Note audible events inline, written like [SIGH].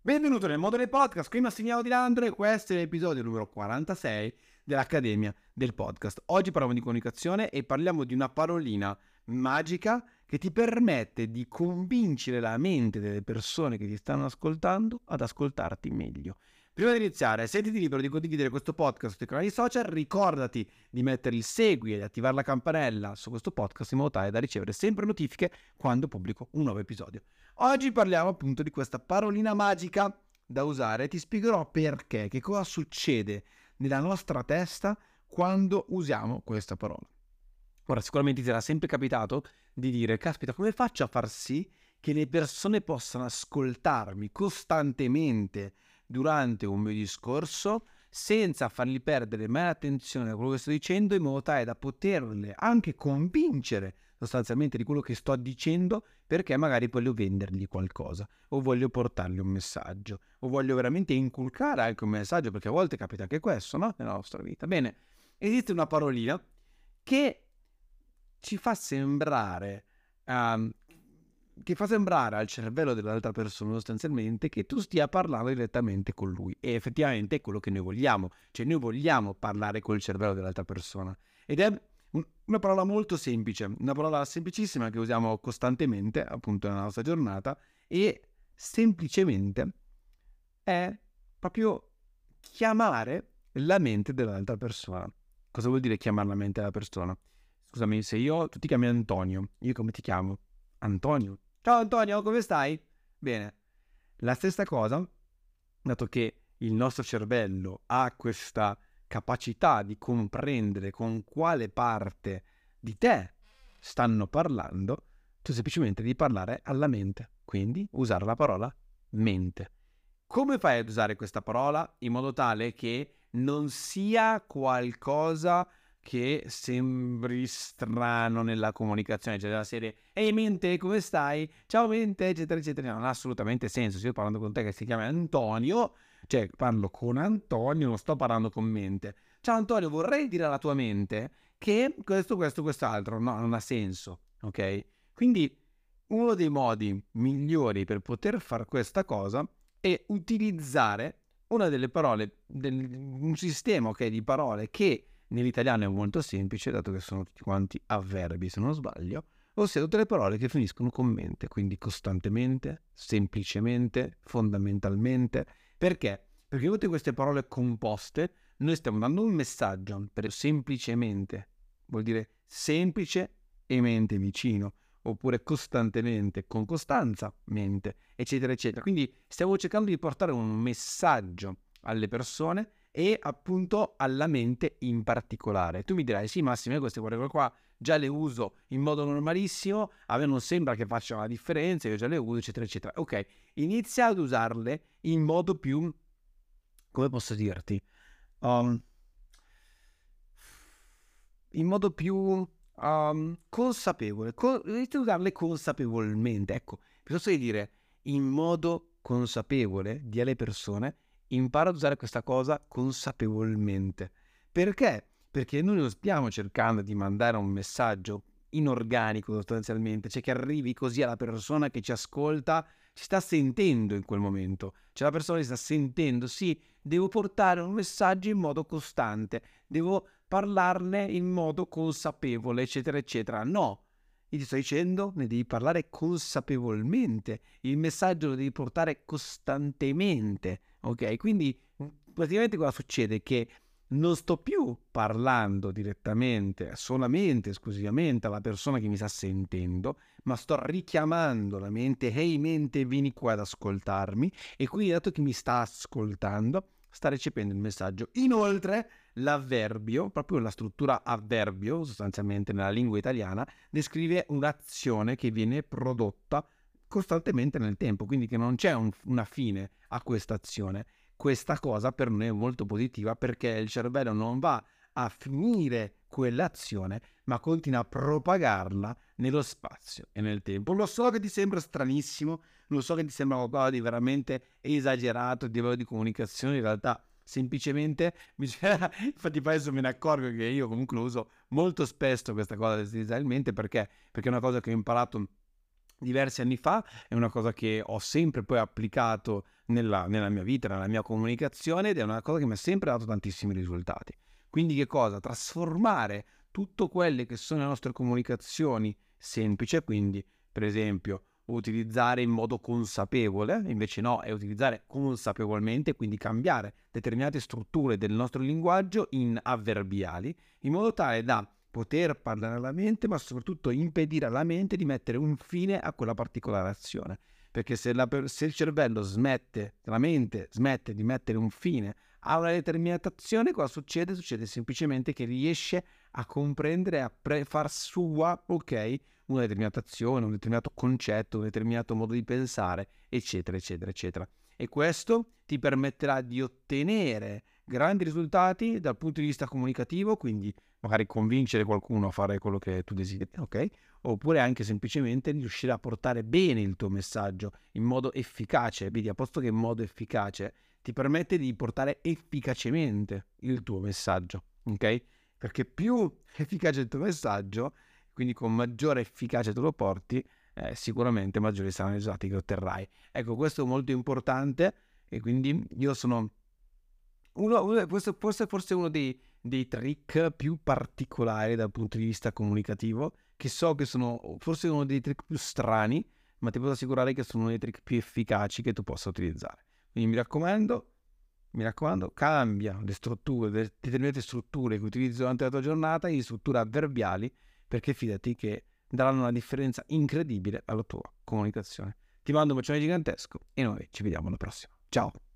Benvenuto nel mondo del podcast, qui Massimiliano Di Landro e questo è l'episodio numero 46 dell'Accademia del Podcast. Oggi parliamo di comunicazione e parliamo di una parolina magica che ti permette di convincere la mente delle persone che ti stanno ascoltando ad ascoltarti meglio. Prima di iniziare, sentiti libero di condividere questo podcast sui canali social, ricordati di mettere il segui e di attivare la campanella su questo podcast in modo tale da ricevere sempre notifiche quando pubblico un nuovo episodio. Oggi parliamo appunto di questa parolina magica da usare, ti spiegherò perché, che cosa succede nella nostra testa quando usiamo questa parola. Ora, sicuramente ti sarà sempre capitato di dire, caspita, come faccio a far sì che le persone possano ascoltarmi costantemente durante un mio discorso senza fargli perdere mai l'attenzione a quello che sto dicendo in modo tale da poterle anche convincere sostanzialmente di quello che sto dicendo perché magari voglio vendergli qualcosa o voglio portargli un messaggio o voglio veramente inculcare anche un messaggio perché a volte capita anche questo no? nella nostra vita. Bene, esiste una parolina che ci fa sembrare um, ti fa sembrare al cervello dell'altra persona sostanzialmente che tu stia parlando direttamente con lui e effettivamente è quello che noi vogliamo, cioè noi vogliamo parlare col cervello dell'altra persona ed è una parola molto semplice, una parola semplicissima che usiamo costantemente appunto nella nostra giornata e semplicemente è proprio chiamare la mente dell'altra persona. Cosa vuol dire chiamare la mente della persona? Scusami, se io, tu ti chiami Antonio, io come ti chiamo? Antonio, Ciao Antonio, come stai? Bene. La stessa cosa, dato che il nostro cervello ha questa capacità di comprendere con quale parte di te stanno parlando, tu semplicemente devi parlare alla mente, quindi usare la parola mente. Come fai ad usare questa parola in modo tale che non sia qualcosa che sembri strano nella comunicazione, cioè della serie Ehi mente, come stai? Ciao mente, eccetera, eccetera. Non ha assolutamente senso. Se io parlando con te che si chiama Antonio, cioè parlo con Antonio, non sto parlando con mente. Ciao Antonio, vorrei dire alla tua mente che questo, questo, quest'altro. No, non ha senso, ok? Quindi uno dei modi migliori per poter fare questa cosa è utilizzare una delle parole, del, un sistema okay, di parole che Nell'italiano è molto semplice, dato che sono tutti quanti avverbi, se non sbaglio, ossia tutte le parole che finiscono con mente, quindi costantemente, semplicemente, fondamentalmente. Perché? Perché tutte queste parole composte noi stiamo dando un messaggio per semplicemente, vuol dire semplice e mente vicino, oppure costantemente, con costanza, mente, eccetera, eccetera. Quindi stiamo cercando di portare un messaggio alle persone e appunto alla mente in particolare. Tu mi dirai, sì Massimo, io queste parole qua già le uso in modo normalissimo, a me non sembra che faccia una differenza, io già le uso, eccetera, eccetera. Ok, inizia ad usarle in modo più, come posso dirti, um, in modo più um, consapevole, con, inizia ad usarle consapevolmente, ecco, piuttosto di dire in modo consapevole, di alle persone, impara ad usare questa cosa consapevolmente. Perché? Perché noi non stiamo cercando di mandare un messaggio inorganico sostanzialmente, cioè che arrivi così alla persona che ci ascolta, ci sta sentendo in quel momento, cioè la persona ci sta sentendo, sì, devo portare un messaggio in modo costante, devo parlarne in modo consapevole, eccetera, eccetera. No, io ti sto dicendo, ne devi parlare consapevolmente, il messaggio lo devi portare costantemente, ok? Quindi praticamente cosa succede? Che non sto più parlando direttamente, solamente, esclusivamente alla persona che mi sta sentendo, ma sto richiamando la mente, ehi hey, mente, vieni qua ad ascoltarmi, e quindi dato che mi sta ascoltando, sta recependo il messaggio. Inoltre, l'avverbio, proprio la struttura avverbio, sostanzialmente nella lingua italiana, descrive un'azione che viene prodotta costantemente nel tempo, quindi che non c'è un, una fine a questa azione. Questa cosa per noi è molto positiva perché il cervello non va a finire quell'azione, ma continua a propagarla nello spazio e nel tempo. Lo so che ti sembra stranissimo, lo so che ti sembra qualcosa di veramente esagerato a livello di comunicazione, in realtà semplicemente [LAUGHS] infatti adesso me ne accorgo che io comunque uso molto spesso questa cosa inizialmente perché? perché è una cosa che ho imparato diversi anni fa, è una cosa che ho sempre poi applicato nella, nella mia vita, nella mia comunicazione ed è una cosa che mi ha sempre dato tantissimi risultati. Quindi che cosa? Trasformare tutte quelle che sono le nostre comunicazioni semplici, quindi per esempio utilizzare in modo consapevole, invece no, è utilizzare consapevolmente, quindi cambiare determinate strutture del nostro linguaggio in avverbiali, in modo tale da poter parlare alla mente, ma soprattutto impedire alla mente di mettere un fine a quella particolare azione. Perché se, la, se il cervello smette, la mente smette di mettere un fine a una determinata azione, cosa succede? Succede semplicemente che riesce a comprendere, a pre- far sua, ok, una determinata azione, un determinato concetto, un determinato modo di pensare, eccetera, eccetera, eccetera. E questo ti permetterà di ottenere grandi risultati dal punto di vista comunicativo, quindi magari convincere qualcuno a fare quello che tu desideri, ok? Oppure anche semplicemente riuscire a portare bene il tuo messaggio in modo efficace, vedi, a posto che in modo efficace ti permette di portare efficacemente il tuo messaggio, ok? Perché più [LAUGHS] efficace il tuo messaggio, quindi con maggiore efficacia tu lo porti, eh, sicuramente maggiori saranno i risultati che otterrai. Ecco, questo è molto importante e quindi io sono uno, questo forse, forse uno dei, dei trick più particolari dal punto di vista comunicativo, che so che sono forse uno dei trick più strani, ma ti posso assicurare che sono uno dei trick più efficaci che tu possa utilizzare. Quindi mi raccomando, mi raccomando, cambia le strutture, le determinate strutture che utilizzi durante la tua giornata in strutture avverbiali perché fidati che daranno una differenza incredibile alla tua comunicazione. Ti mando un bacione gigantesco e noi ci vediamo alla prossima. Ciao!